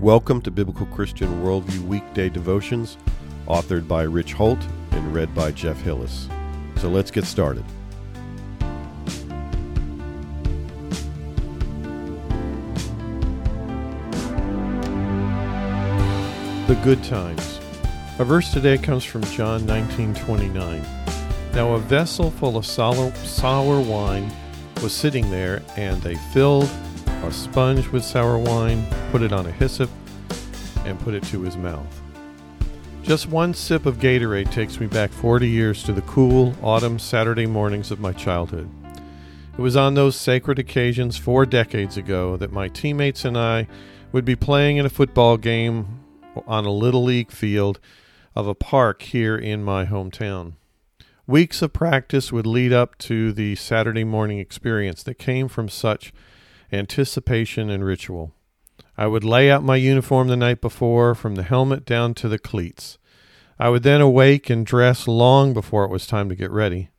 Welcome to Biblical Christian Worldview Weekday Devotions, authored by Rich Holt and read by Jeff Hillis. So let's get started. The Good Times. Our verse today comes from John 19:29. Now a vessel full of sour, sour wine was sitting there, and they filled a sponge with sour wine, put it on a hyssop, and put it to his mouth. Just one sip of Gatorade takes me back 40 years to the cool autumn Saturday mornings of my childhood. It was on those sacred occasions four decades ago that my teammates and I would be playing in a football game on a little league field of a park here in my hometown. Weeks of practice would lead up to the Saturday morning experience that came from such anticipation and ritual. I would lay out my uniform the night before, from the helmet down to the cleats. I would then awake and dress long before it was time to get ready.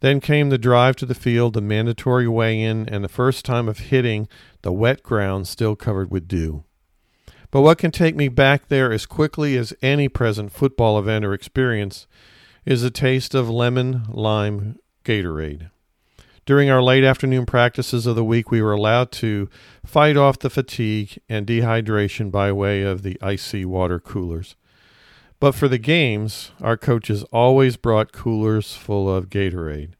Then came the drive to the field, the mandatory weigh in, and the first time of hitting the wet ground still covered with dew. But what can take me back there as quickly as any present football event or experience is a taste of lemon lime Gatorade. During our late afternoon practices of the week, we were allowed to fight off the fatigue and dehydration by way of the icy water coolers. But for the games, our coaches always brought coolers full of Gatorade.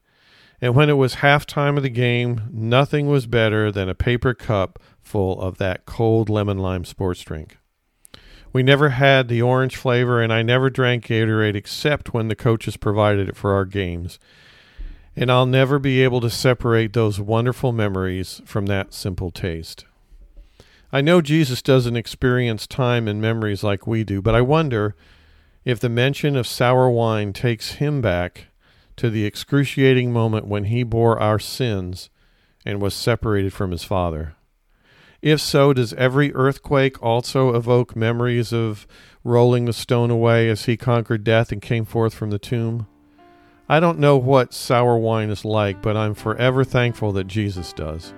And when it was halftime of the game, nothing was better than a paper cup full of that cold lemon lime sports drink. We never had the orange flavor, and I never drank Gatorade except when the coaches provided it for our games and I'll never be able to separate those wonderful memories from that simple taste. I know Jesus doesn't experience time and memories like we do, but I wonder if the mention of sour wine takes him back to the excruciating moment when he bore our sins and was separated from his Father. If so, does every earthquake also evoke memories of rolling the stone away as he conquered death and came forth from the tomb? I don't know what sour wine is like, but I'm forever thankful that Jesus does.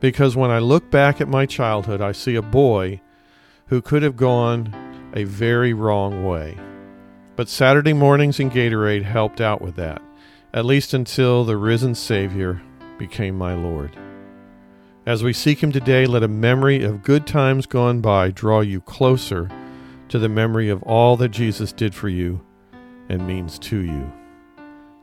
Because when I look back at my childhood, I see a boy who could have gone a very wrong way. But Saturday mornings in Gatorade helped out with that, at least until the risen Savior became my Lord. As we seek Him today, let a memory of good times gone by draw you closer to the memory of all that Jesus did for you and means to you.